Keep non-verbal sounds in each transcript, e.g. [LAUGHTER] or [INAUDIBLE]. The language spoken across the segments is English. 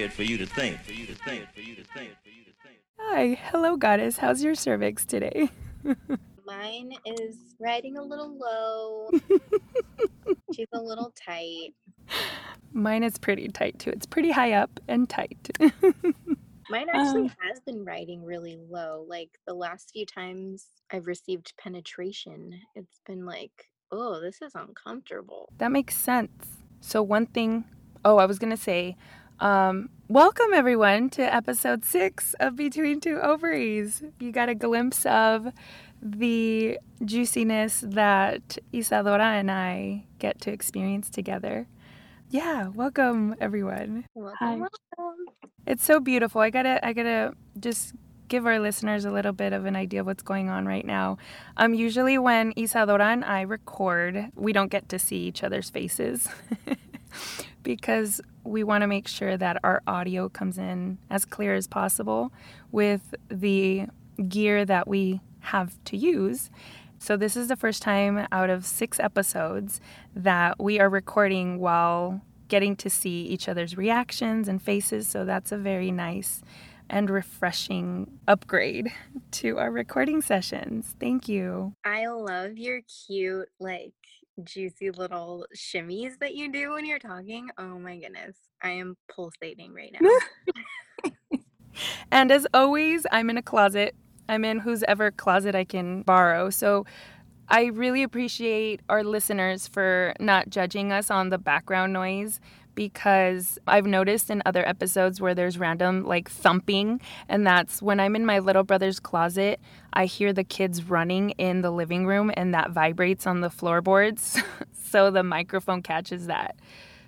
is geared for you to think, for you to think, for you to think, for you to think. Hi, hello, goddess. How's your cervix today? [LAUGHS] Mine is riding a little low. [LAUGHS] She's a little tight. Mine is pretty tight too. It's pretty high up and tight. [LAUGHS] Mine actually Um, has been riding really low. Like the last few times I've received penetration, it's been like, oh, this is uncomfortable. that makes sense. So, one thing, oh, I was going to say, um, welcome everyone to episode six of Between Two Ovaries. You got a glimpse of the juiciness that Isadora and I get to experience together. Yeah, welcome everyone. Welcome, welcome. It's so beautiful. I gotta, I gotta just give our listeners a little bit of an idea of what's going on right now. Um, usually when Isadora and I record, we don't get to see each other's faces [LAUGHS] because we want to make sure that our audio comes in as clear as possible with the gear that we have to use. So this is the first time out of six episodes that we are recording while getting to see each other's reactions and faces. So that's a very nice and refreshing upgrade [LAUGHS] to our recording sessions. Thank you. I love your cute, like, juicy little shimmies that you do when you're talking. Oh my goodness. I am pulsating right now. [LAUGHS] And as always, I'm in a closet. I'm in whose ever closet I can borrow. So I really appreciate our listeners for not judging us on the background noise because I've noticed in other episodes where there's random like thumping, and that's when I'm in my little brother's closet, I hear the kids running in the living room and that vibrates on the floorboards. [LAUGHS] so the microphone catches that.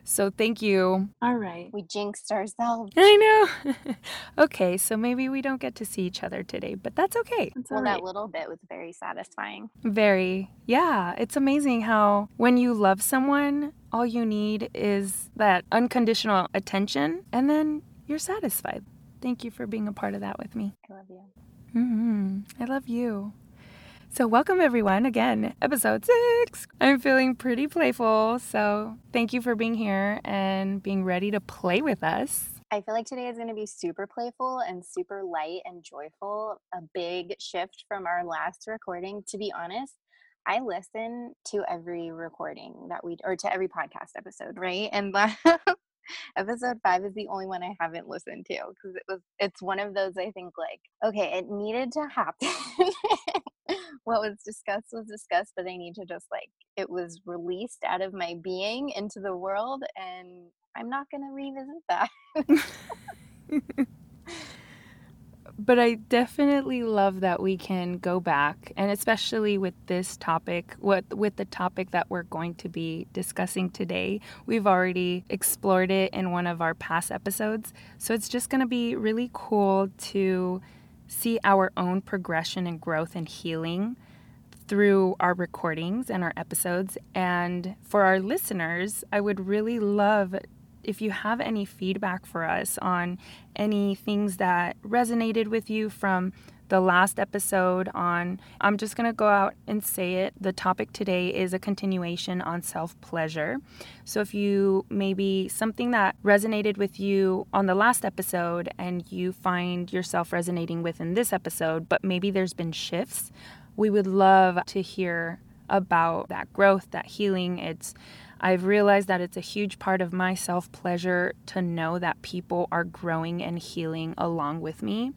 So thank you. All right. we jinxed ourselves. I know. [LAUGHS] okay, so maybe we don't get to see each other today, but that's okay. That's Well, all that little bit was very satisfying. Very. Yeah, it's amazing how when you love someone, all you need is that unconditional attention, and then you're satisfied. Thank you for being a part of that with me. I love you. Hmm I love you. So, welcome everyone again, episode six. I'm feeling pretty playful, so thank you for being here and being ready to play with us. I feel like today is going to be super playful and super light and joyful. A big shift from our last recording. To be honest, I listen to every recording that we, or to every podcast episode, right? And [LAUGHS] episode five is the only one I haven't listened to because it was, it's one of those I think like, okay, it needed to happen. [LAUGHS] what was discussed was discussed, but I need to just like, it was released out of my being into the world and I'm not going to revisit that. [LAUGHS] [LAUGHS] but I definitely love that we can go back and especially with this topic what with the topic that we're going to be discussing today. We've already explored it in one of our past episodes so it's just going to be really cool to see our own progression and growth and healing through our recordings and our episodes. And for our listeners I would really love if you have any feedback for us on any things that resonated with you from the last episode on I'm just going to go out and say it. The topic today is a continuation on self-pleasure. So if you maybe something that resonated with you on the last episode and you find yourself resonating with in this episode, but maybe there's been shifts, we would love to hear about that growth, that healing. It's I've realized that it's a huge part of my self pleasure to know that people are growing and healing along with me.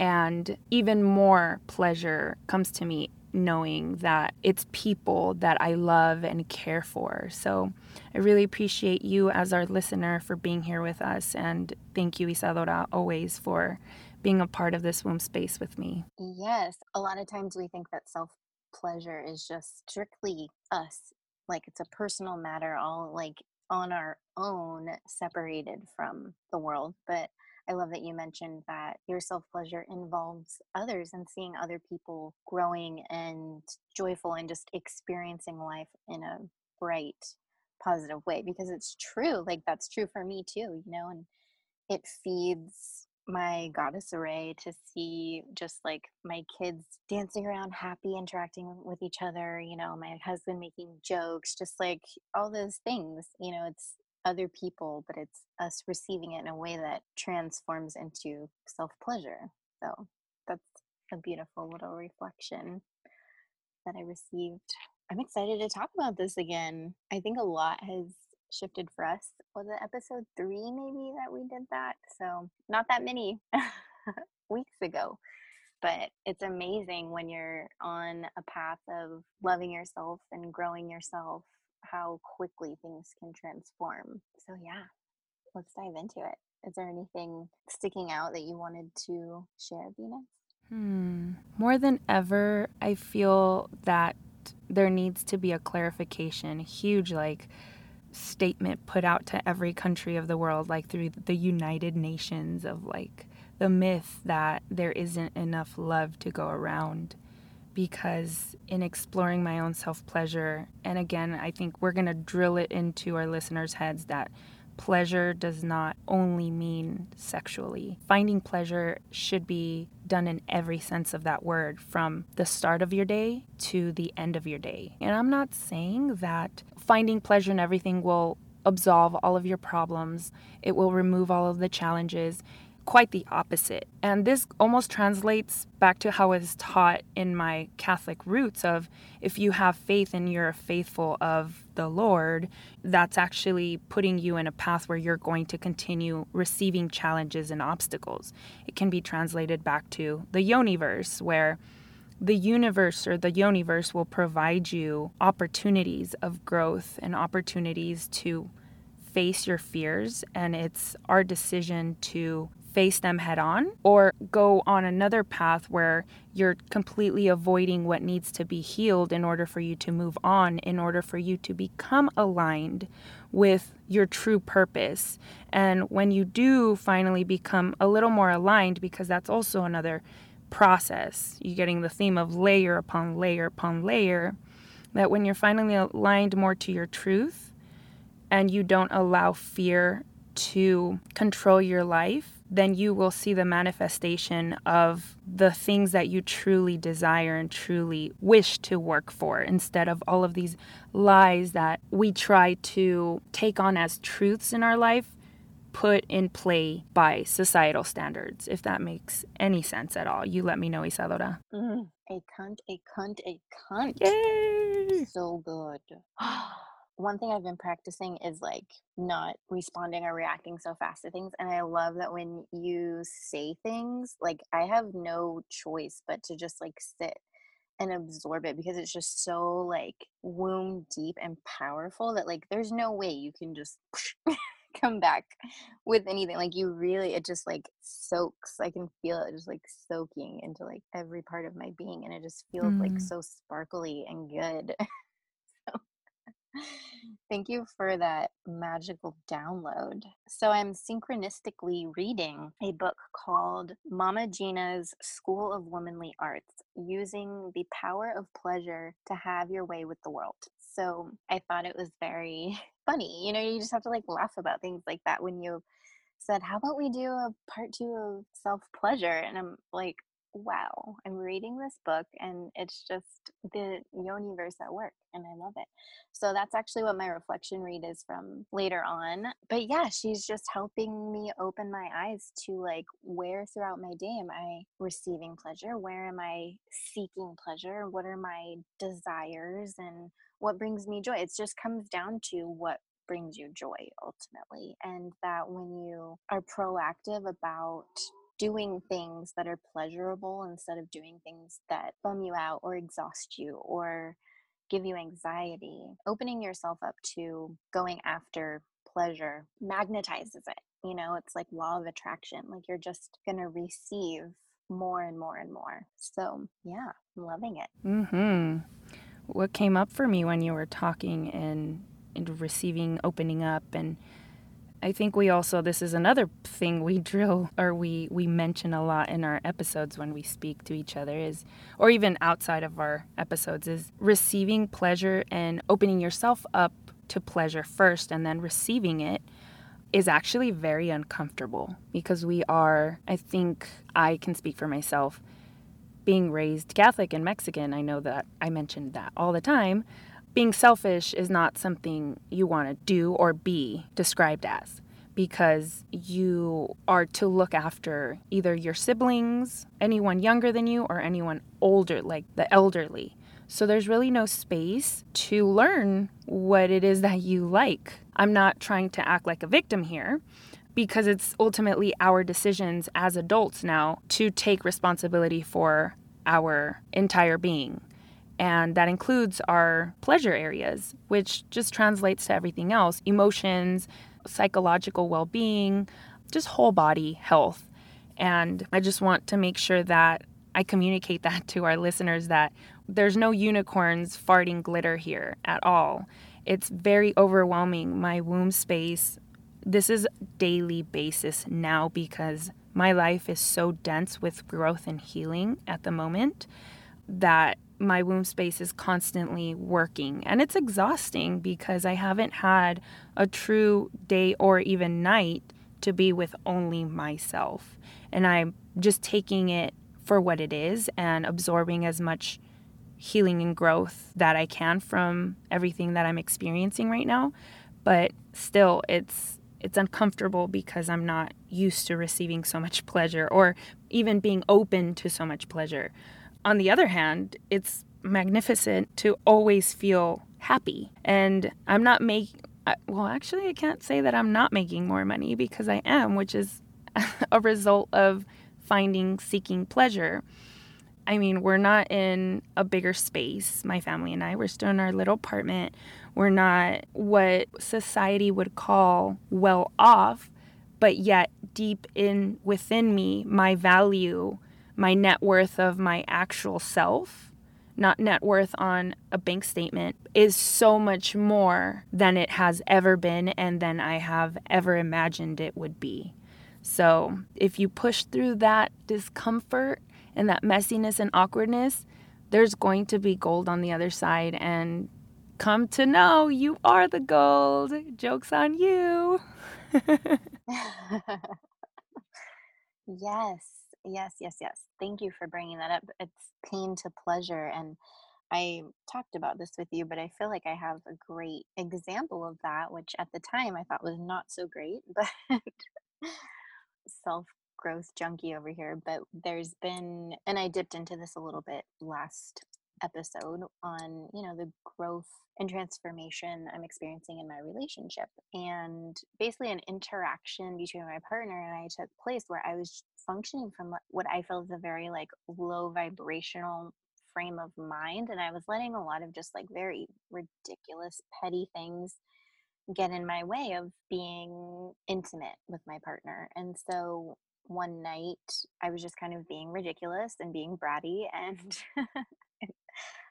And even more pleasure comes to me knowing that it's people that I love and care for. So I really appreciate you as our listener for being here with us. And thank you, Isadora, always for being a part of this womb space with me. Yes, a lot of times we think that self pleasure is just strictly us, like it's a personal matter, all like on our own, separated from the world. But I love that you mentioned that your self pleasure involves others and seeing other people growing and joyful and just experiencing life in a bright, positive way because it's true. Like that's true for me too, you know, and it feeds my goddess array to see just like my kids dancing around happy interacting with each other you know my husband making jokes just like all those things you know it's other people, but it's us receiving it in a way that transforms into self pleasure. So that's a beautiful little reflection that I received. I'm excited to talk about this again. I think a lot has shifted for us. Was it episode three, maybe, that we did that? So, not that many [LAUGHS] weeks ago. But it's amazing when you're on a path of loving yourself and growing yourself, how quickly things can transform. So, yeah, let's dive into it. Is there anything sticking out that you wanted to share, Venus? Hmm. More than ever, I feel that there needs to be a clarification, huge like statement put out to every country of the world, like through the United Nations, of like the myth that there isn't enough love to go around. Because in exploring my own self pleasure, and again, I think we're to drill it into our listeners' heads that pleasure does not only mean sexually. Finding pleasure should be done in every sense of that word, from the start of your day to the end of your day. And I'm not saying that finding pleasure in everything will absolve all of your problems, it will remove all of the challenges quite the opposite. And this almost translates back to how I was taught in my Catholic roots of if you have faith and you're faithful of the Lord, that's actually putting you in a path where you're going to continue receiving challenges and obstacles. It can be translated back to the Yoniverse where the universe or the Yoniverse will provide you opportunities of growth and opportunities to face your fears and it's our decision to face them head on or go on another path where you're completely avoiding what needs to be healed in order for you to move on, in order for you to become aligned with your true purpose. And when you do finally become a little more aligned, because that's also another process, you're getting the theme of layer upon layer upon layer, that when you're finally aligned more to your truth and you don't allow fear to control your life, then you will see the manifestation of the things that you truly desire and truly wish to work for instead of all of these lies that we try to take on as truths in our life put in play by societal standards, if that makes any sense at all. You let me know, Isadora. Mm, a cunt, a cunt, a cunt. Yay! So good. [GASPS] [GASPS] one thing I've been practicing is like not responding or reacting so fast to things. And I love that when you say things, like I have no choice but to just like sit and absorb it because it's just so like womb deep and powerful that like there's no way you can just [LAUGHS] come back with anything like you really it just like soaks i can feel it just like soaking into like every part of my being and it just feels mm. like so sparkly and good Thank you for that magical download. So, I'm synchronistically reading a book called Mama Gena's School of Womanly Arts Using the Power of Pleasure to Have Your Way with the World. So, I thought it was very [LAUGHS] funny. You know, you just have to like laugh about things like that when you said, How about we do a part two of self pleasure? And I'm like, wow, I'm reading this book and it's just the universe at work and I love it. So that's actually what my reflection read is from later on. But yeah, she's just helping me open my eyes to like where throughout my day am I receiving pleasure? Where am I seeking pleasure? What are my desires and what brings me joy? It just comes down to what brings you joy ultimately. And that when you are proactive about doing things that are pleasurable instead of doing things that bum you out or exhaust you or give you anxiety. Opening yourself up to going after pleasure magnetizes it. You know, it's like law of attraction. Like you're just going to receive more and more and more. So, yeah, I'm loving it. Mhm. What came up for me when you were talking and and receiving opening up and I think we also this is another thing we [LAUGHS] drill or we we mention a lot in our episodes when we speak to each other is or even outside of our episodes is receiving pleasure and opening yourself up to pleasure first and then receiving it is actually very uncomfortable because we are I think I can speak for myself being raised Catholic and Mexican I know that I mentioned that all the time being selfish is not something you want to do or be described as because you are to look after either your siblings, anyone younger than you, or anyone older, like the elderly. So there's really no space to learn what it is that you like. I'm not trying to act like a victim here because it's ultimately our decisions as adults now to take responsibility for our entire being. And that includes our pleasure areas, which just translates to everything else emotions, psychological well being, just whole body health. And I just want to make sure that I communicate that [LAUGHS] to our listeners that there's no unicorns farting glitter here at all. It's very overwhelming. My womb space, this is daily basis now because my life is so dense with growth and healing at the moment that my womb space is constantly working and it's exhausting because I haven't had a true day or even night to be with only myself. And I'm just taking it for what it is and absorbing as much healing and growth that I can from everything that I'm experiencing right now. But still it's it's uncomfortable because I'm not used to receiving so much pleasure or even being open to so much pleasure. On the other hand, it's magnificent to always feel happy. And I'm not making, well, actually, I can't say that I'm not making more money because I am, which is [LAUGHS] a result of finding, seeking pleasure. I mean, we're not in a bigger space, my family and I. We're still in our little apartment. We're not what society would call well off, but yet deep in within me, my value my net worth of my actual self, not net worth on a bank statement, is so much more than it has ever been and than I have ever imagined it would be. So, if you push through that discomfort and that messiness and awkwardness, there's going to be gold on the other side. And come to know you are the gold. Joke's on you. [LAUGHS] [LAUGHS] yes. Yes, yes, yes. Thank you for bringing that up. It's pain to pleasure. And I talked about this with you, but I feel like I have a great example of that, which at the time I thought was not so great, [LAUGHS] but self growth junkie over here. But there's been, and I dipped into this a little bit last episode on, you know, the growth and transformation I'm experiencing in my relationship. And basically, an interaction between my partner and I took place where I was functioning from what I felt is a very like low vibrational frame of mind. And I was letting a lot of just like very ridiculous, petty things get in my way of being intimate with my partner. And so one night I was just kind of being ridiculous and being bratty and [LAUGHS]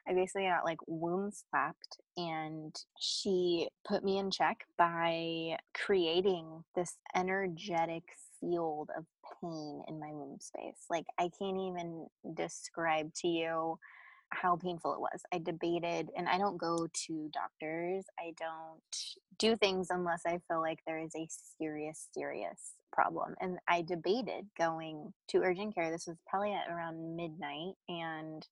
I basically got like womb slapped, and she put me in check by creating this energetic field of pain in my womb space. Like, I can't even describe to you how painful it was. I debated, and I don't go to doctors, I don't do things unless I feel like there is a serious, serious problem. And I debated going to urgent care. This was probably at around midnight, and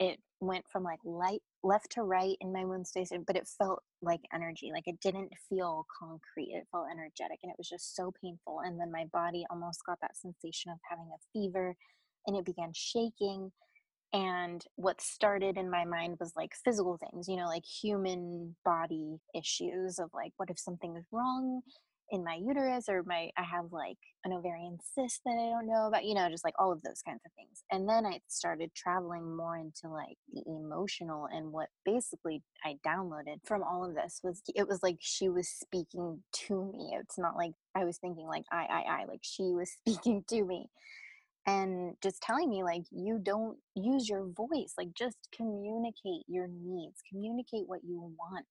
it went from like light left to right in my womb space but it felt like energy like it didn't feel concrete it felt energetic and it was just so painful and then my body almost got that sensation of having a fever and it began shaking and what started in my mind was like physical things you know like human body issues of like what if something is wrong in my uterus or my I have like an ovarian cyst that I don't know about, you know, just like all of those kinds of things. And then I started traveling more into like the emotional and what basically I downloaded from all of this was it was like she was speaking to me. It's not like I was thinking like I I I like she was [LAUGHS] speaking to me and just telling me like you don't use your voice like just communicate your needs communicate what you want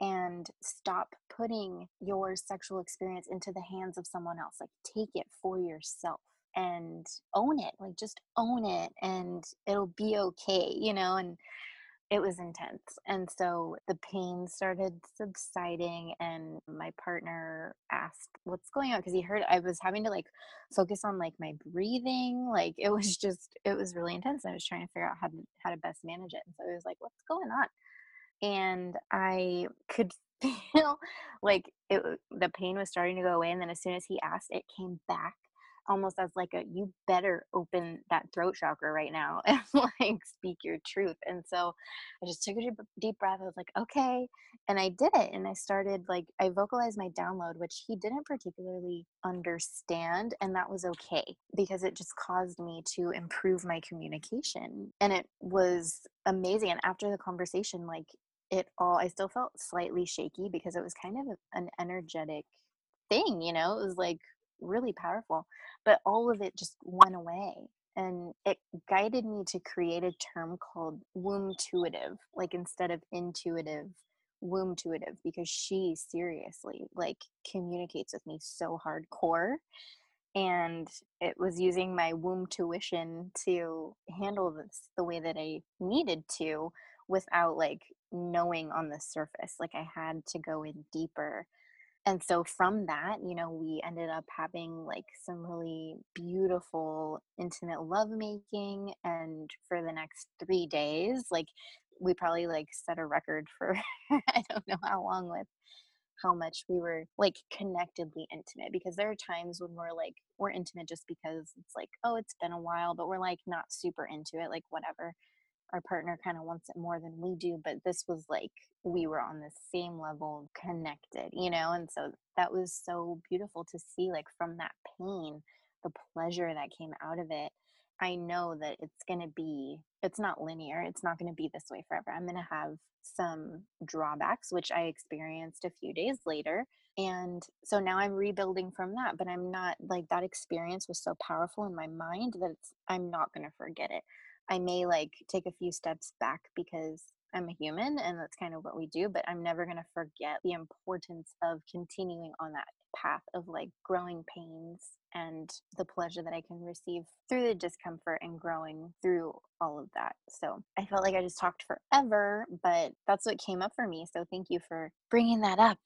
and stop putting your sexual experience into the hands of someone else. Like, take it for yourself and own it. Like, just own it and it'll be okay, you know? And it was intense. And so the pain started subsiding, and my partner asked, What's going on? Because he heard I was having to like focus on like my breathing. Like, it was just, it was really intense. I was trying to figure out how to, how to best manage it. And so I was like, What's going on? And I could [LAUGHS] feel like it, the pain was starting to go away. And then as soon as he asked, it came back almost as like a you better open that throat chakra right now [LAUGHS] and like speak your truth and so i just took a deep, deep breath i was like okay and i did it and i started like i vocalized my download which he didn't particularly understand and that was okay because it just caused me to improve my communication and it was amazing and after the conversation like it all i still felt slightly shaky because it was kind of an energetic thing you know it was like really powerful but all of it just went away and it guided me to create a term called womb intuitive like instead of intuitive womb intuitive because she seriously like communicates with me so hardcore and it was using my womb tuition to handle this the way that I needed to without like knowing on the surface like I had to go in deeper. And so from that you know we ended up having like some really beautiful intimate lovemaking and for the next three days like we probably like set a record for [LAUGHS] i don't know how long with how much we were like connectedly intimate because there are times when we're like we're intimate just because it's like oh it's been a while but we're like not super into it like whatever our partner kind of wants it more than we do but this was like we were on the same level connected you know and so that was so beautiful to see like from that pain the pleasure that came out of it. I know that it's going to be it's not linear it's not going to be this way forever. I'm going to have some drawbacks which i experienced a few days later and so now i'm rebuilding from that but i'm not like that experience was so powerful in my mind that i'm not going to forget it I may like take a few steps back because I'm a human and that's kind of what we do, but I'm never going to forget the importance of continuing on that path of like growing pains and the pleasure that I can receive through the discomfort and growing through all of that. So I felt like I just talked forever, but that's what came up for me. So thank you for bringing that up.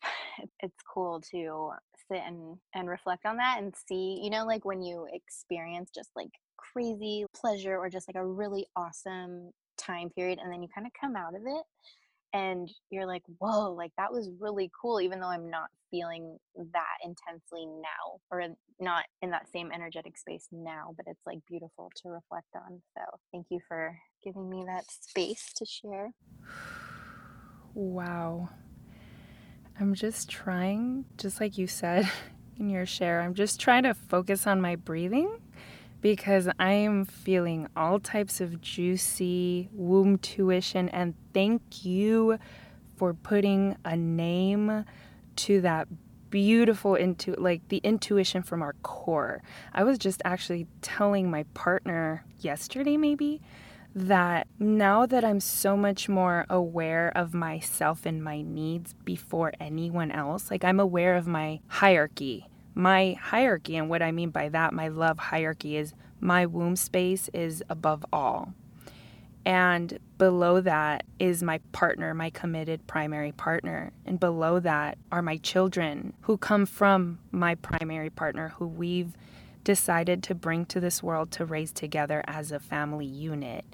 It's cool to sit and and reflect on that and see, you know, like when you experience just like crazy pleasure or just like a really awesome time period and then you kind of come out of it and you're like whoa like that was really cool even though i'm not feeling that intensely now or not in that same energetic space now but it's like beautiful to reflect on so thank you for giving me that space to share. Wow. I'm just trying just like you said [LAUGHS] in your share i'm just trying to focus on my breathing because I am feeling all types of juicy womb tuition. And thank you for putting a name to that beautiful into like the intuition from our core. I was just actually telling my partner yesterday maybe that now that I'm so much more aware of myself and my needs before anyone else, like I'm aware of my hierarchy my hierarchy, and what I mean by that, my love hierarchy, is my womb space is above all. And below that is my partner, my committed primary partner. And below that are my children who come from my primary partner, who we've decided to bring to this world to raise together as a family unit.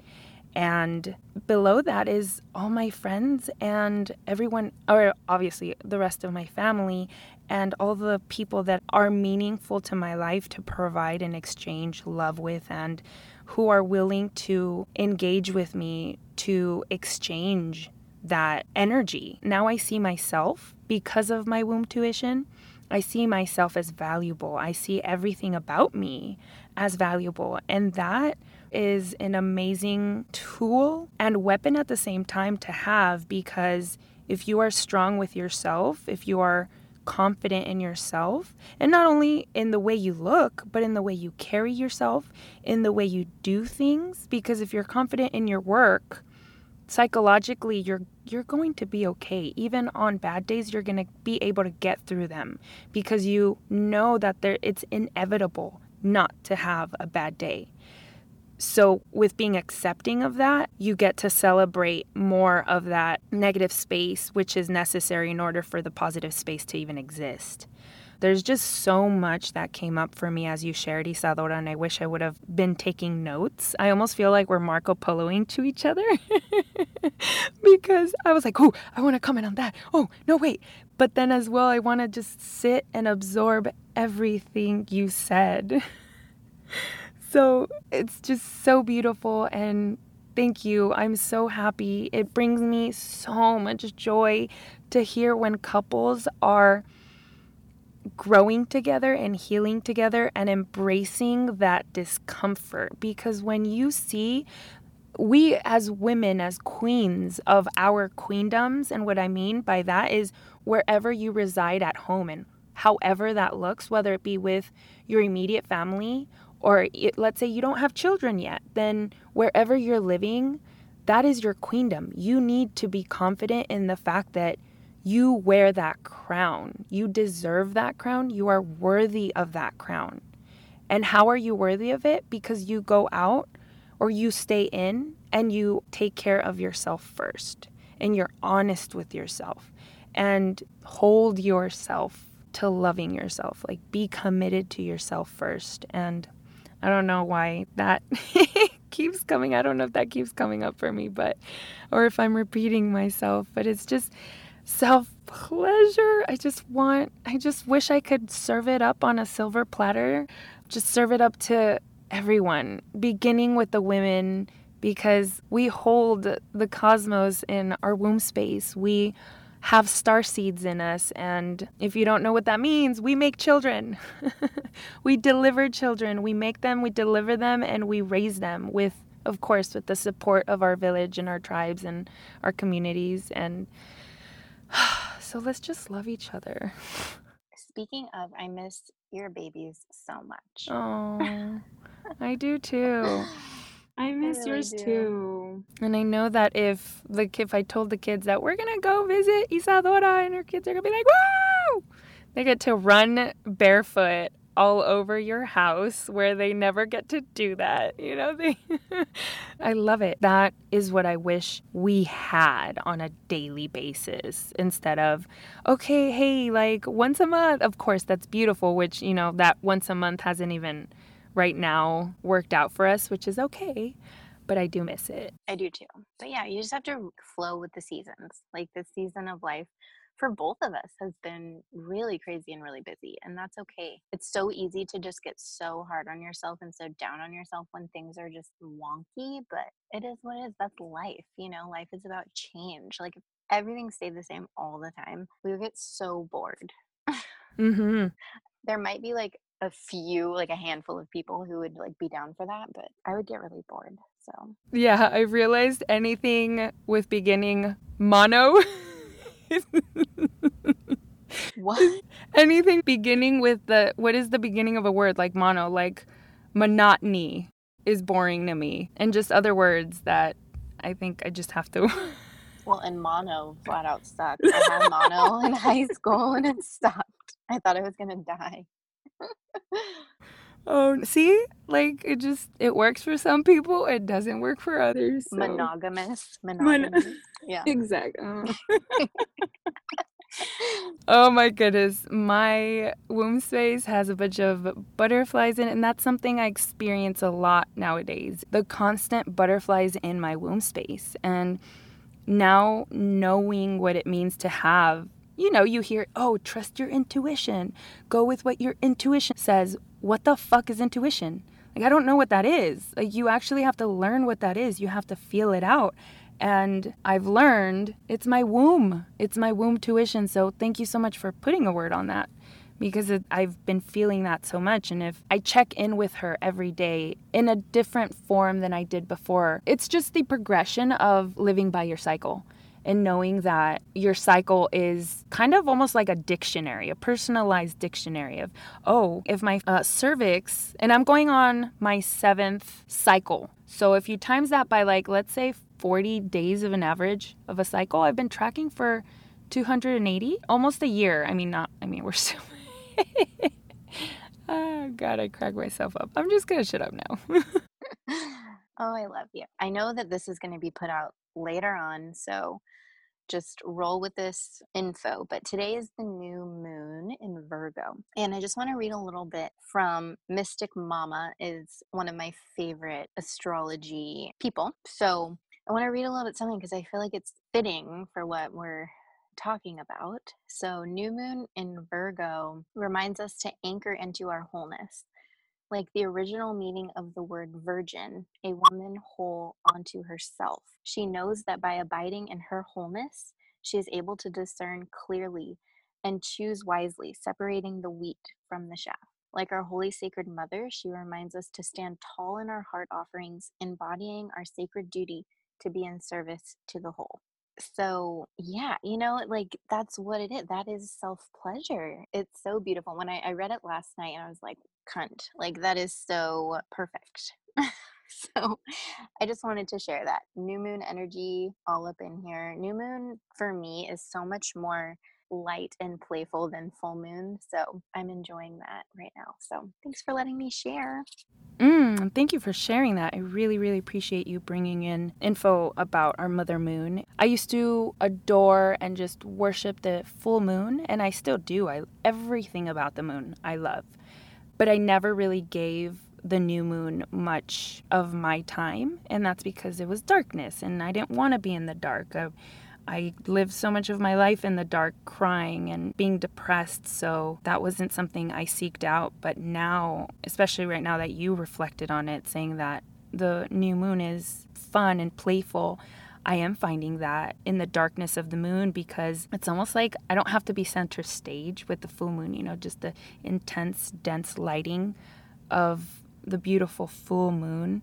And below that is all my friends and everyone, or obviously the rest of my family, and all the people that are meaningful to my life to provide and exchange love with, and who are willing to engage with me to exchange that energy. Now I see myself because of my womb tuition. I see myself as valuable. I see everything about me as valuable. And that is an amazing tool and weapon at the same time to have because if you are strong with yourself, if you are confident in yourself, and not only in the way you look, but in the way you carry yourself, in the way you do things, because if you're confident in your work, psychologically you're you're going to be okay. Even on bad days, you're going to be able to get through them because you know that there it's inevitable not to have a bad day So, with being accepting of that, you get to celebrate more of that negative space, which is necessary in order for the positive space to even exist. There's just so much that came up for me as you shared Isadora, and I wish I would have been taking notes. I almost feel like we're Marco Poloing to each other [LAUGHS] because I was like, oh, I want to comment on that. Oh, no, wait. But then as well, I want to just sit and absorb everything you said. [LAUGHS] so it's just so beautiful and thank you. I'm so happy. It brings me so much joy to hear when couples are growing together and healing together and embracing that discomfort. Because when you see, we as women, as queens of our queendoms, and what I mean by that is wherever you reside at home and however that looks, whether it be with your immediate family or let's say you don't have children yet, then wherever you're living, that is your queendom. You need to be confident in the fact that you wear that crown. You deserve that crown. You are worthy of that crown. And how are you worthy of it? Because you go out or you stay in and you take care of yourself first and you're honest with yourself and hold yourself to loving yourself. Like be committed to yourself first. And I don't know why that [LAUGHS] keeps coming. I don't know if that keeps coming up for me, but or if I'm repeating myself, but it's just self pleasure. I just want, I just wish I could serve it up on a silver platter, just serve it up to everyone, beginning with the women, because we hold the cosmos in our womb space. We have star seeds in us. And if you don't know what that means, we make children. [LAUGHS] we deliver children. We make them, we deliver them, and we raise them with, of course, with the support of our village and our tribes and our communities. And [SIGHS] so let's just love each other. Speaking of, I miss your babies so much. Oh, I do [LAUGHS] too. I miss really yours do. too. And I know that if the if I told the kids that we're gonna go visit Isadora and her kids are gonna be like, "Wow!" They get to run barefoot all over your house where they never get to do that. You know, they [LAUGHS] I love it. That is what I wish we had on a daily basis instead of, okay, hey, like once a month. Of course, that's beautiful, which, you know, that once a month hasn't even right now worked out for us, which is okay. But I do miss it. I do too. But yeah, you just have to flow with the seasons. Like this season of life for both of us has been really crazy and really busy, and that's okay. It's so easy to just get so hard on yourself and so down on yourself when things are just wonky, but it is what it is. That's life. You know, life is about change. Like if everything stayed the same all the time, we would get so bored. [LAUGHS] Mm-hmm. There might be like a few, like a handful of people who would like be down for that, but I would get really bored. So Yeah, I realized anything with beginning mono. what? [LAUGHS] anything beginning with the what is the beginning of a word like mono like monotony is boring to me and just other words that i think i just have to Well, and mono flat out [LAUGHS] sucks. I had mono in high school and it stopped. I thought I was gonna die. Oh see like it just it works for some people it doesn't work for others [LAUGHS] so. Monogamous. Mon- Monogamous. yeah. [LAUGHS] Exactly. Uh, [LAUGHS] oh my goodness my womb space has a bunch of butterflies in it and that's something i experience a lot nowadays the constant butterflies in my womb space and now knowing what it means to have you know you hear oh trust your intuition. Go with what your intuition says. What the fuck is intuition? Like i don't know what that is. Like you actually have to learn what that is. You have to feel it out. And I've learned it's my womb. It's my womb tuition. So thank you so much for putting a word on that because it, I've been feeling that so much. And if I check in with her every day in a different form than I did before, it's just the progression of living by your cycle and knowing that your cycle is kind of almost like a dictionary, a personalized dictionary of, oh, if my uh, cervix, and I'm going on my seventh cycle. So if you times that by like, let's say 40 days of an average of a cycle, I've been tracking for 280, almost a year. I mean, not, I mean, we're still. oh, [LAUGHS] God, I crack myself up. I'm just going to shut up now. [LAUGHS] Oh, I love you. I know that this is going to be put out later on, so just roll with this info. But today is the new moon in Virgo. And I just want to read a little bit from Mystic Mama is one of my favorite astrology people. So I want to read a little bit something because I feel like it's fitting for what we're talking about. So new moon in Virgo reminds us to anchor into our wholeness like the original meaning of the word virgin, a woman whole unto herself. She knows that by abiding in her wholeness, she is able to discern clearly and choose wisely, separating the wheat from the chaff. Like our Holy Sacred Mother, she reminds us to stand tall in our heart offerings, embodying our sacred duty to be in service to the whole. So, yeah, you know, like that's what it is. That is self pleasure. It's so beautiful. When I, I read it last night, and I was like, cunt. Like, that is so perfect. [LAUGHS] so, I just wanted to share that. New moon energy all up in here. New moon for me is so much more light and playful than full moon. So, I'm enjoying that right now. So, thanks for letting me share. Mm, thank you for sharing that. I really, really appreciate you bringing in info about our mother moon. I used to adore and just worship the full moon, and I still do. I everything about the moon I love, but I never really gave the new moon much of my time, and that's because it was darkness, and I didn't want to be in the dark. I, I lived so much of my life in the dark, crying and being depressed. So that wasn't something I seeked out. But now, especially right now that you reflected on it, saying that the new moon is fun and playful, I am finding that in the darkness of the moon because it's almost like I don't have to be center stage with the full moon, you know, just the intense, dense lighting of the beautiful full moon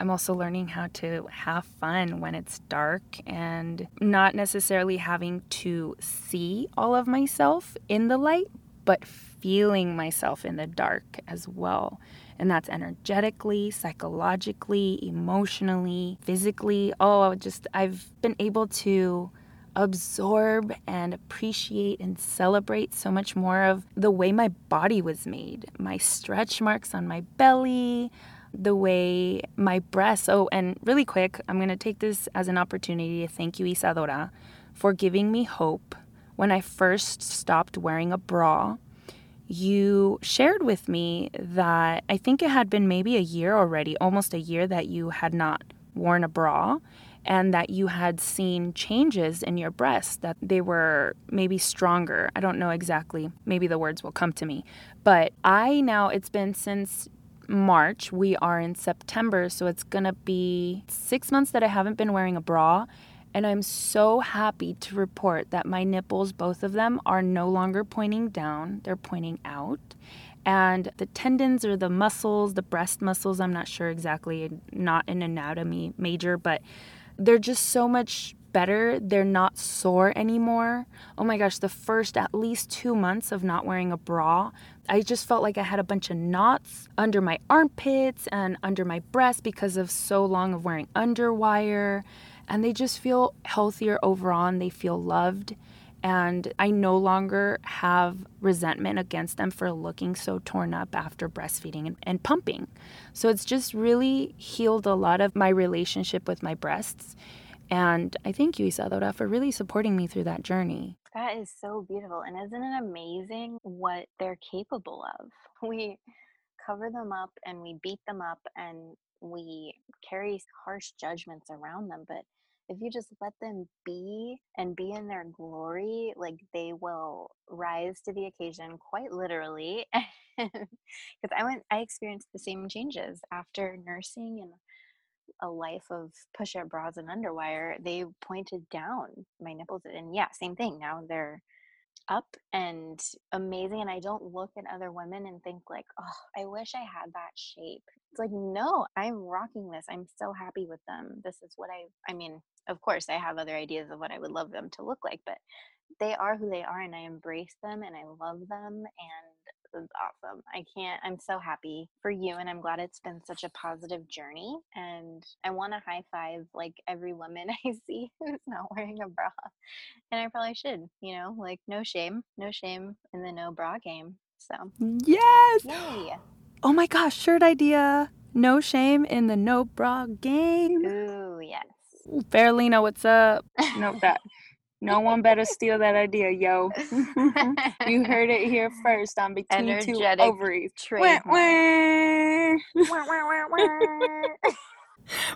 I'm also learning how to have fun when it's dark and not necessarily having to see all of myself in the light, but feeling myself in the dark as well. And that's energetically, psychologically, emotionally, physically. Oh, just I've been able to absorb and appreciate and celebrate so much more of the way my body was made. My stretch marks on my belly, the way my breasts. Oh, and really quick, I'm going to take this as an opportunity to thank you, Isadora, for giving me hope. When I first stopped wearing a bra, you shared with me that I think it had been maybe a year already, almost a year that you had not worn a bra and that you had seen changes in your breasts, that they were maybe stronger. I don't know exactly. Maybe the words will come to me. But I now, it's been since March. We are in September, so it's gonna be six months that I haven't been wearing a bra. And I'm so happy to report that my nipples, both of them, are no longer pointing down, they're pointing out. And the tendons or the muscles, the breast muscles, I'm not sure exactly, not an anatomy major, but they're just so much better. They're not sore anymore. Oh my gosh, the first at least two months of not wearing a bra, I just felt like I had a bunch of knots under my armpits and under my breast because of so long of wearing underwire. And they just feel healthier overall and they feel loved. And I no longer have resentment against them for looking so torn up after breastfeeding and, and pumping. So it's just really healed a lot of my relationship with my breasts. And I thank you, Isadora, for really supporting me through that journey. That is so beautiful. And isn't it amazing what they're capable of? [LAUGHS] We cover them up and we beat them up and we carry harsh judgments around them. But if you just let them be and be in their glory, like they will rise to the occasion quite literally. [LAUGHS] Because I went, I experienced the same changes after nursing and a life of push-up bras and underwire, they pointed down my nipples. And yeah, same thing. Now they're up and amazing. And I don't look at other women and think like, oh, I wish I had that shape. It's like, no, I'm rocking this. I'm so happy with them. This is what I, I mean, of course, I have other ideas of what I would love them to look like, but they are who they are and I embrace them and I love them and is awesome. I can't, I'm so happy for you. And I'm glad it's been such a positive journey. And I want to high five like every woman [LAUGHS] I see who's not wearing a bra. And I probably should, you know, like no shame, no shame in the no bra game. So, Yes. yay. Oh my gosh, shirt idea. No shame in the no bra game. Ooh, yes. Fairlina, what's up? No, that [LAUGHS] no one better steal that idea, yo. [LAUGHS] you [LAUGHS] heard it here first on Between Two Energetic Ovaries. Wah, trademark. wah.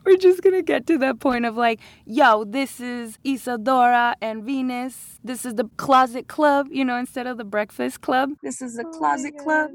We're just gonna get to that point of like, yo, this is Isadora and Venus. This is the closet club, you know, instead of the breakfast club. This is the Oh closet club.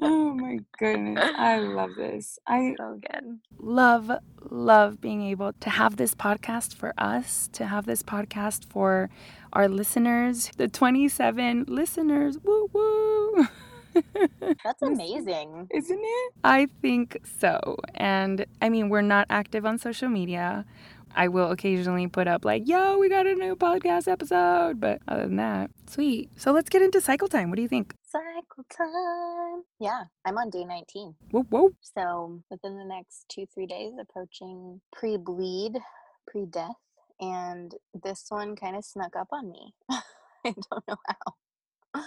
Oh my goodness. I love this. [LAUGHS] I so good. love, love being able to have this podcast for us, to have this podcast for our listeners, the 27 listeners. Woo woo. [LAUGHS] That's amazing. Isn't it? I think so. And I mean, we're not active on social media. I will occasionally put up, like, yo, we got a new podcast episode. But other than that, sweet. So let's get into cycle time. What do you think? Cycle time. Yeah, I'm on day 19. Whoa, whoa. So within the next two, three days, approaching pre bleed, pre death. And this one kind of snuck up on me. [LAUGHS] I don't know how.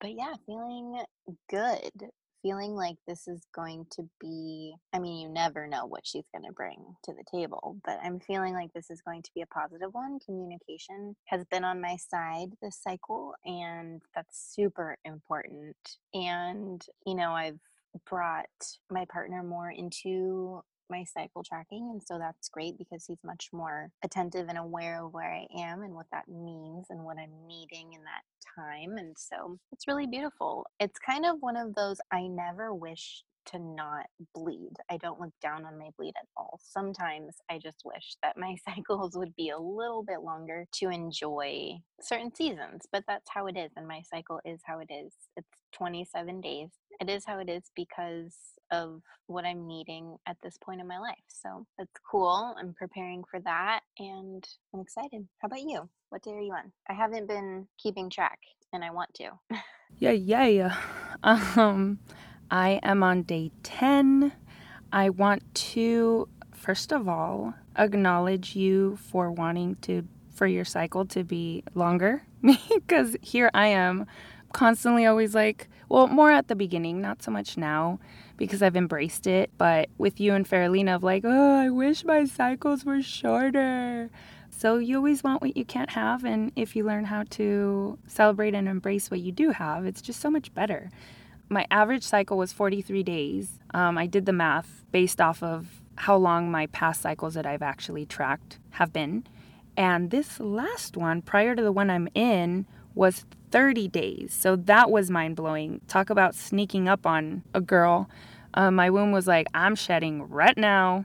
But yeah, feeling good. Feeling like this is going to be, I mean, you never know what she's going to bring to the table, but I'm feeling like this is going to be a positive one. Communication has been on my side this cycle, and that's super important. And, you know, I've brought my partner more into my cycle tracking and so that's great because he's much more attentive and aware of where I am and what that means and what I'm needing in that time and so it's really beautiful. It's kind of one of those I never wish to not bleed. I don't look down on my bleed at all. Sometimes I just wish that my [LAUGHS] cycles would be a little bit longer to enjoy certain seasons, but that's how it is and my cycle is how it is. It's 27 days. It is how it is because of what I'm needing at this point in my life. So that's cool. I'm preparing for that and I'm excited. How about you? What day are you on? I haven't been keeping track and I want to. Yeah, yeah, yeah. [LAUGHS] Um, I am on day 10. I want to, first of all, acknowledge you for wanting to, for your cycle to be longer [LAUGHS] because here I am constantly always like, well, more at the beginning, not so much now because I've embraced it, but with you and Faralina of like, oh, I wish my cycles were shorter. So you always want what you can't have, and if you learn how to celebrate and embrace what you do have, it's just so much better. My average cycle was 43 days. Um, I did the math based off of how long my past cycles that I've actually tracked have been. And this last one, prior to the one I'm in, was 30 days. So that was mind blowing. Talk about sneaking up on a girl. Um, my womb was like, I'm shedding right now.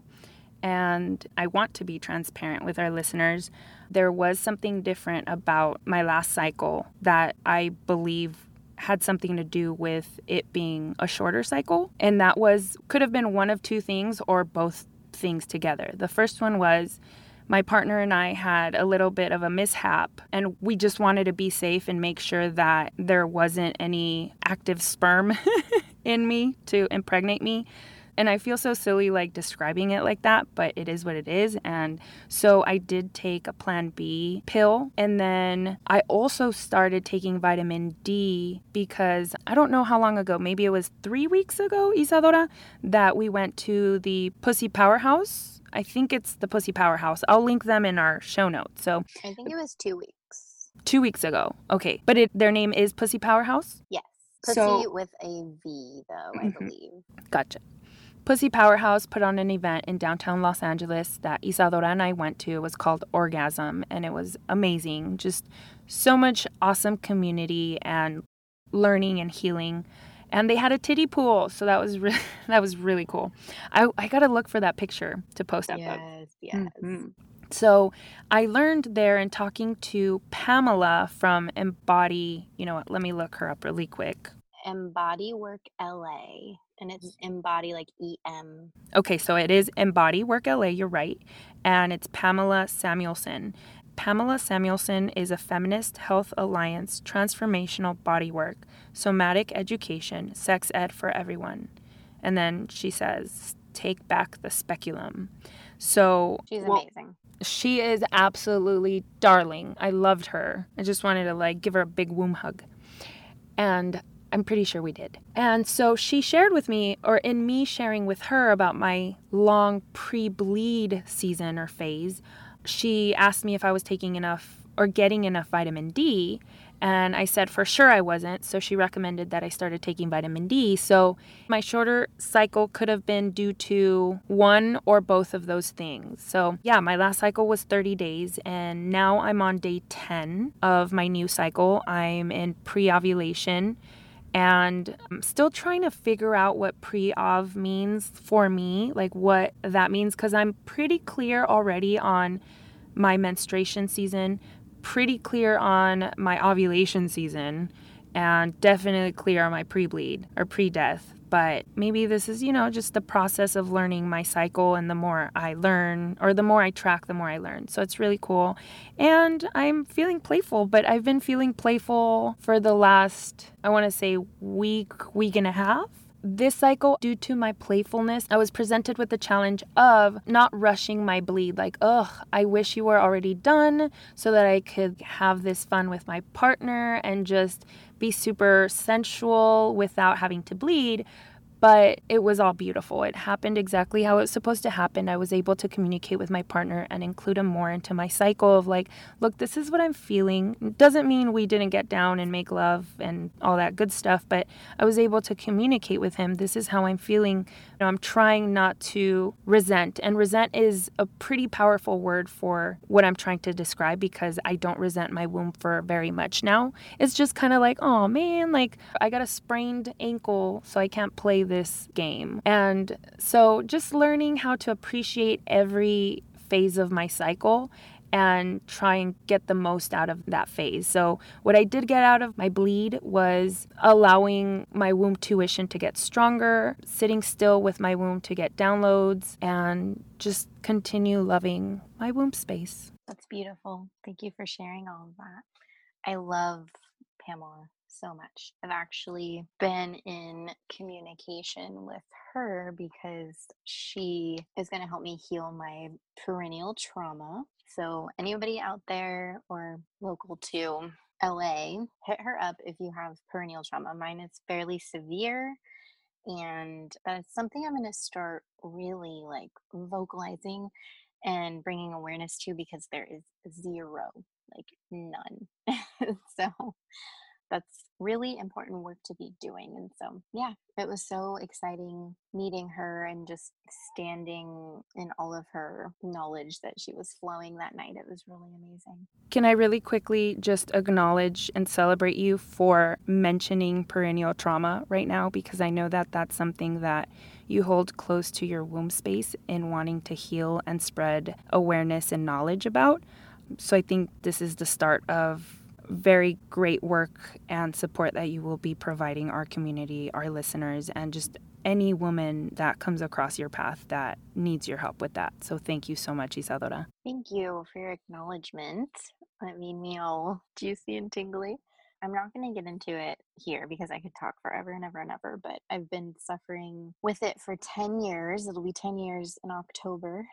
And I want to be transparent with our listeners. There was something different about my last cycle that I believe had something to do with it being a shorter cycle. And that was, could have been one of two things or both things together. The first one was my partner and I had a little bit of a mishap, and we just wanted to be safe and make sure that there wasn't any active sperm [LAUGHS] in me to impregnate me. And I feel so silly like describing it like that, but it is what it is. And so I did take a plan B pill. And then I also started taking vitamin D because I don't know how long ago, maybe it was three weeks ago, Isadora, that we went to the Pussy Powerhouse. I think it's the Pussy Powerhouse. I'll link them in our show notes. So I think it was two weeks. two weeks ago. Okay. But it, their name is Pussy Powerhouse? Yes. Pussy So- with a V, though, I Mhm. believe. Gotcha. Pussy Powerhouse put on an event in downtown Los Angeles that Isadora and I went to. It was called Orgasm, and it was amazing. Just so much awesome community and learning and healing. And they had a titty pool, so that was really [LAUGHS] that was really cool. I, I gotta look for that picture to post up. of. Yes, yes. Mhm. So I learned there in talking to Pamela from Embody. You know what? Let me look her up really quick. Embody Work LA, and it's embody like E M. Okay, so it is Embody Work LA, you're right. And it's Pamela Samuelson. Pamela Samuelson is a feminist health alliance, transformational bodywork, somatic education, sex ed for everyone. And then she says, take back the speculum. So She's well, amazing. she is absolutely darling. I loved her. I just wanted to like give her a big womb hug. And I'm pretty sure we did. And so she shared with me, or in me sharing with her about my long pre bleed season or phase, she asked me if I was taking enough or getting enough vitamin D. And I said for sure I wasn't. So she recommended that I started taking vitamin D. So my shorter cycle could have been due to one or both of those things. So yeah, my last cycle was 30 days. And now I'm on day 10 of my new cycle. I'm in pre ovulation and I'm still trying to figure out what pre ov means for me, like what that means, because I'm pretty clear already on my menstruation season, pretty clear on my ovulation season and definitely clear on my pre bleed or pre death. But maybe this is, you know, just the process of learning my cycle. And the more I learn, or the more I track, the more I learn. So it's really cool. And I'm feeling playful, but I've been feeling playful for the last, I want to say, week, week and a half this cycle, due to my playfulness, I was presented with the challenge of not rushing my bleed. Like, ugh, I wish you were already done so that I could have this fun with my partner and just be super sensual without having to bleed but it was all beautiful. It happened exactly how it was supposed to happen. I was able to communicate with my partner and include him more into my cycle of like, look, this is what I'm feeling. Doesn't mean we didn't get down and make love and all that good stuff, but I was able to communicate with him. This is how I'm feeling. You know, I'm trying not to resent, and resent is a pretty powerful word for what I'm trying to describe because I don't resent my womb for very much now. It's just kind of like, oh man, like I got a sprained ankle, so I can't play this game. And so just learning how to appreciate every phase of my cycle and try and get the most out of that phase. So, what I did get out of my bleed was allowing my womb tuition to get stronger, sitting still with my womb to get downloads, and just continue loving my womb space. That's beautiful. Thank you for sharing all of that. I love Pamela so much. I've actually been in communication with her because she is going to help me heal my perineal trauma. So, anybody out there or local to LA, hit her up if you have perineal trauma. Mine is fairly severe and that's something I'm going to start really like vocalizing and bringing awareness to because there is zero, like none. [LAUGHS] so that's really important work to be doing. And so, yeah, it was so exciting meeting her and just standing in all of her knowledge that she was flowing that night. It was really amazing. Can I really quickly just acknowledge and celebrate you for mentioning perineal trauma right now? Because I know that that's something that you hold close to your womb space in wanting to heal and spread awareness and knowledge about. So I think this is the start of very great work and support that you will be providing our community, our listeners, and just any woman that comes across your path that needs your help with that. So thank you so much, Isadora. Thank you for your acknowledgement. That made me all juicy and tingly. I'm not going to get into it here because I could talk forever and ever and ever, but I've been suffering with it for 10 years. It'll be 10 years in October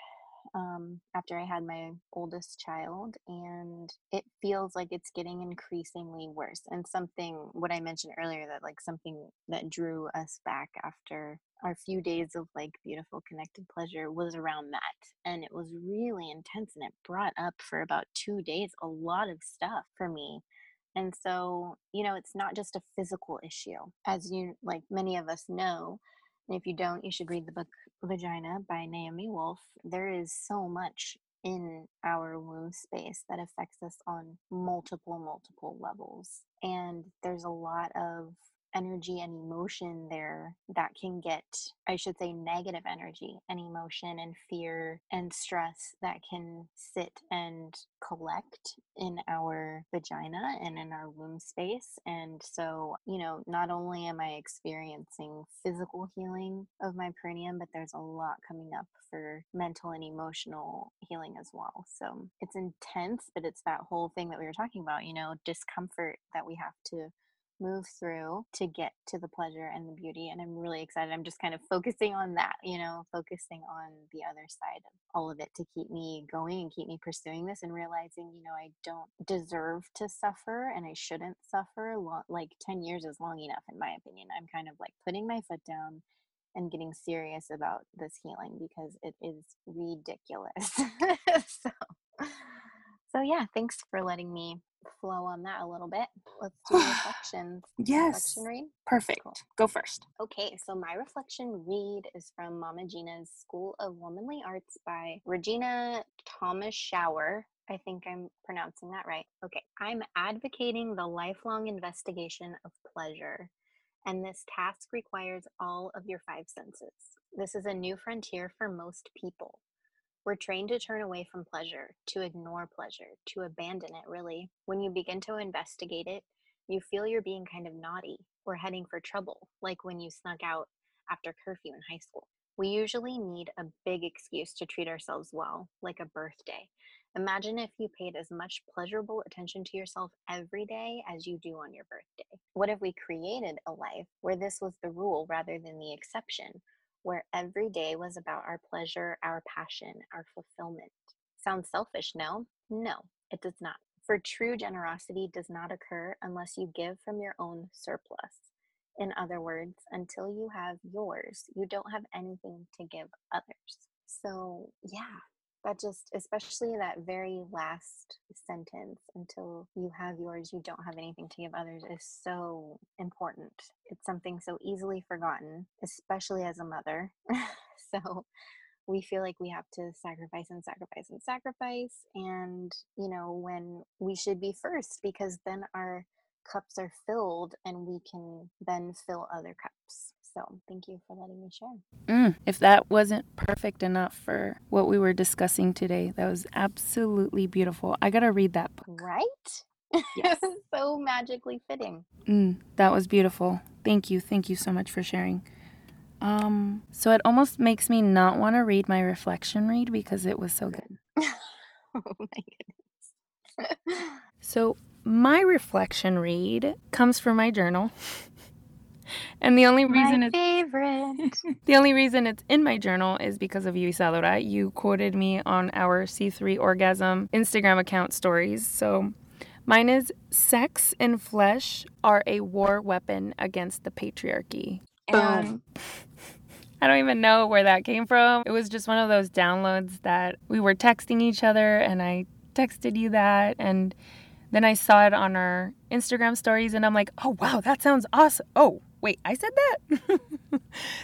um, after I had my oldest child, and it feels like it's getting increasingly worse. And something, what I mentioned earlier, that like something that drew us back after our few days of like beautiful connected pleasure was around that. And it was really intense, and it brought up for about two days a lot of stuff for me. And so, you know, it's not just a physical issue. As you, like many of us know, and if you don't, you should read the book Vagina by Naomi Wolf. There is so much in our womb space that affects us on multiple, multiple levels. And there's a lot of energy and emotion there that can get, I should say, negative energy and emotion and fear and stress that can sit and collect in our vagina and in our womb space. And so, you know, not only am I experiencing physical healing of my perineum, but there's a lot coming up for mental and emotional healing as well. So it's intense, but it's that whole thing that we were talking about, you know, discomfort that we have to move through to get to the pleasure and the beauty. And I'm really excited. I'm just kind of focusing on that, you know, focusing on the other side of all of it to keep me going and keep me pursuing this and realizing, you know, I don't deserve to suffer and I shouldn't suffer. Lo- like 10 years is long enough, in my opinion. I'm kind of like putting my foot down and getting serious about this healing because it is ridiculous. [LAUGHS] so, so yeah, thanks for letting me flow on that a little bit. Let's do [SIGHS] reflections. Yes. Reflection read. Perfect. Cool. Go first. Okay, so my reflection read is from Mama Gena's School of Womanly Arts by Regina Thomashauer. I think I'm pronouncing that right. Okay, I'm advocating the lifelong investigation of pleasure, and this task requires all of your five senses. This is a new frontier for most people. We're trained to turn away from pleasure, to ignore pleasure, to abandon it, really. When you begin to investigate it, you feel you're being kind of naughty or heading for trouble, like when you snuck out after curfew in high school. We usually need a big excuse to treat ourselves well, like a birthday. Imagine if you paid as much pleasurable attention to yourself every day as you do on your birthday. What if we created a life where this was the rule rather than the exception, where every day was about our pleasure, our passion, our fulfillment? Sounds selfish, no? No, it does not. For true generosity does not occur unless you give from your own surplus. In other words, until you have yours, you don't have anything to give others. So, yeah, that just, especially that very last sentence, until you have yours, you don't have anything to give others, is so important. It's something so easily forgotten, especially as a mother. [LAUGHS] so, we feel like we have to sacrifice and sacrifice and sacrifice and you know when we should be first because then our cups are filled and we can then fill other cups so thank you for letting me share Mm, if that wasn't perfect enough for what we were discussing today, that was absolutely beautiful. I gotta read that book. right Yes. [LAUGHS] so magically fitting Mm, that was beautiful. Thank you. Thank you so much for sharing. Um, so it almost makes me not want to read my reflection read because it was so good. [LAUGHS] oh my goodness [LAUGHS] So my reflection read comes from my journal. And the only reason my it's favorite [LAUGHS] the only reason it's in my journal is because of you, Isadora. You quoted me on our C3 Orgasm Instagram account stories. So mine is sex and flesh are a war weapon against the patriarchy. Um, and [LAUGHS] I don't even know where that came from. It was just one of those downloads that we were texting each other and I texted you that and then I saw it on our Instagram stories and I'm like, "Oh wow, that sounds awesome." Oh, wait, I said that? [LAUGHS]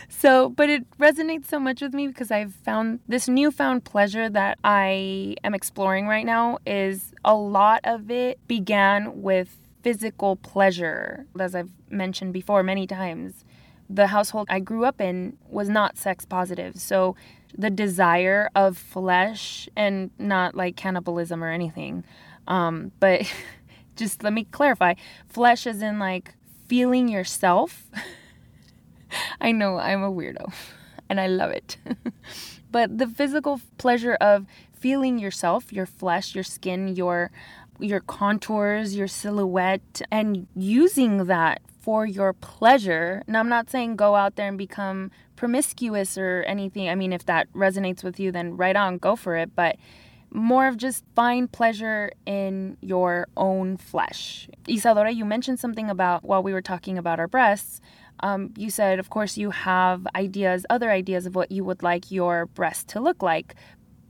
so, but it resonates so much with me because I've found this newfound pleasure that I am exploring right now is a lot of it began with physical pleasure, as I've mentioned before many times the household I grew up in was not sex positive. So the desire of flesh and not like cannibalism or anything. Um, but [LAUGHS] just let me clarify flesh is in like feeling yourself. [LAUGHS] I know I'm a weirdo [LAUGHS] and I love it. [LAUGHS] but the physical pleasure of feeling yourself, your flesh, your skin, your your contours, your silhouette and using that for your pleasure. Now, I'm not saying go out there and become promiscuous or anything. I mean, if that resonates with you, then right on, go for it. But more of just find pleasure in your own flesh. Isadora, you mentioned something about while we were talking about our breasts. Um, you said, of course, you have ideas, other ideas of what you would like your breast to look like,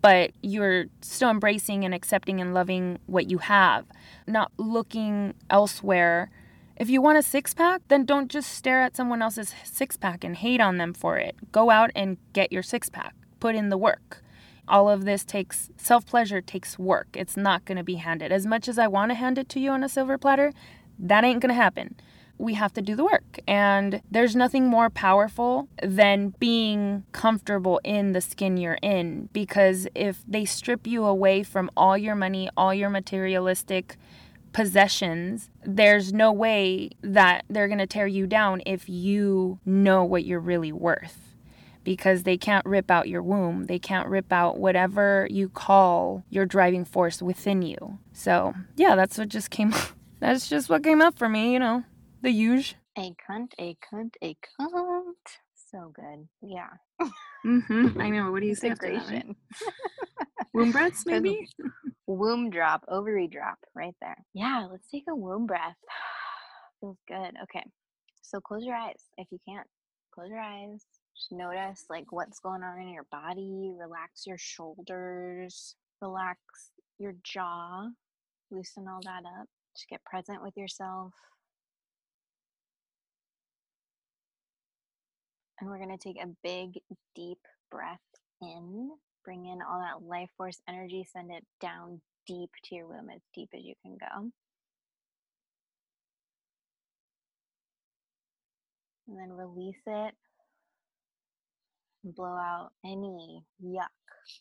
but you're still embracing and accepting and loving what you have, not looking elsewhere. If you want a six pack, then don't just stare at someone else's six pack and hate on them for it. Go out and get your six pack, put in the work. All of this takes self pleasure, takes work. It's not going to be handed. As much as I want to hand it to you on a silver platter, that ain't going to happen. We have to do the work. And there's nothing more powerful than being comfortable in the skin you're in. Because if they strip you away from all your money, all your materialistic possessions, there's no way that they're going to tear you down if you know what you're really worth. Because they can't rip out your womb. They can't rip out whatever you call your driving force within you. So, yeah, that's what just came [LAUGHS] That's just what came up for me, you know. The huge. A cunt, a cunt, a cunt. So good. Yeah. Mm-hmm. I [LAUGHS] know. What do you say after that? Right? Integration. [LAUGHS] Womb breaths, maybe? Womb drop, ovary drop right there. Yeah, let's take a womb breath. [SIGHS] Feels good. Okay. So close your eyes if you can't. Close your eyes. Just notice like what's going on in your body. Relax your shoulders. Relax your jaw. Loosen all that up. Just get present with yourself. And we're going to take a big, deep breath in. Bring in all that life force energy. Send it down deep to your womb, as deep as you can go. And then release it. Blow out any yuck,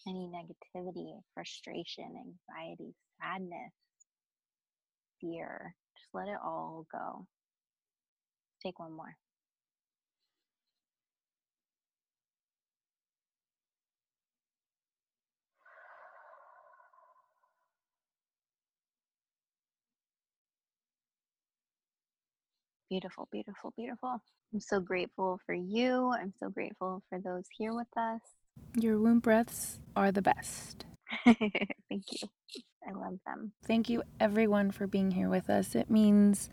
any negativity, frustration, anxiety, sadness, fear. Just let it all go. Take one more. Beautiful, beautiful, beautiful. I'm so grateful for you. I'm so grateful for those here with us. Your womb breaths are the best. [LAUGHS] Thank you. I love them. Thank you, everyone, for being here with us. It means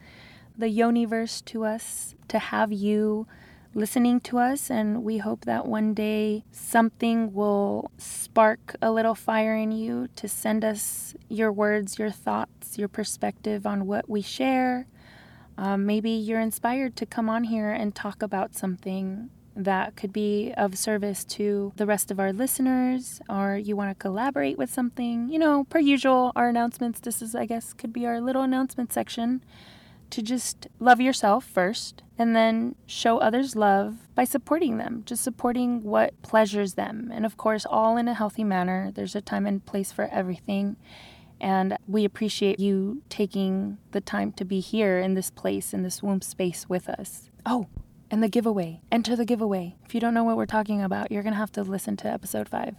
the Yoniverse to us to have you listening to us, and we hope that one day something will spark a little fire in you to send us your words, your thoughts, your perspective on what we share. Um, maybe you're inspired to come on here and talk about something that could be of service to the rest of our listeners, or you want to collaborate with something. You know, per usual, our announcements, this is, I guess, could be our little announcement section to just love yourself first and then show others love by supporting them, just supporting what pleasures them. And of course, all in a healthy manner. There's a time and place for everything. And we appreciate you taking the time to be here in this place, in this womb space with us. Oh, and the giveaway. Enter the giveaway. If you don't know what we're talking about, you're going to have to listen to episode five.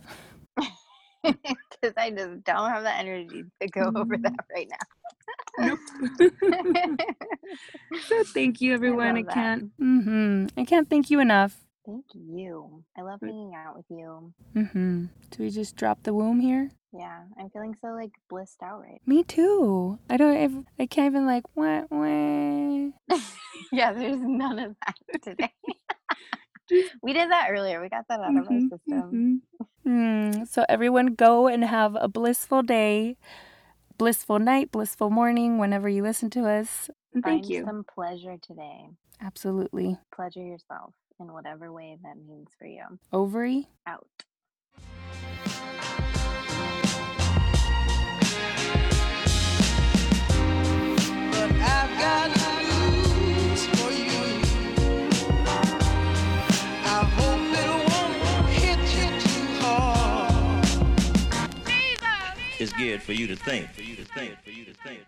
[LAUGHS] Because I just don't have the energy to go over that right now. Nope. [LAUGHS] so thank you, everyone. I, love that. can't. Mm-hmm. I can't thank you enough. Thank you. I love hanging out with you. Mm-hmm. Do we just drop the womb here? Yeah, I'm feeling so like blissed out right. Me too. I don't. ev- I can't even like. Wah, wah. [LAUGHS] yeah, there's none of that [LAUGHS] today. [LAUGHS] we did that earlier. We got that out of our system. Hmm. So everyone, go and have a blissful day, blissful night, blissful morning. Whenever you listen to us. And Find thank you. some pleasure today. Absolutely. Pleasure yourself in whatever way that means for you. Ovary. Out. It's geared for you to think, for you to think, for you to think.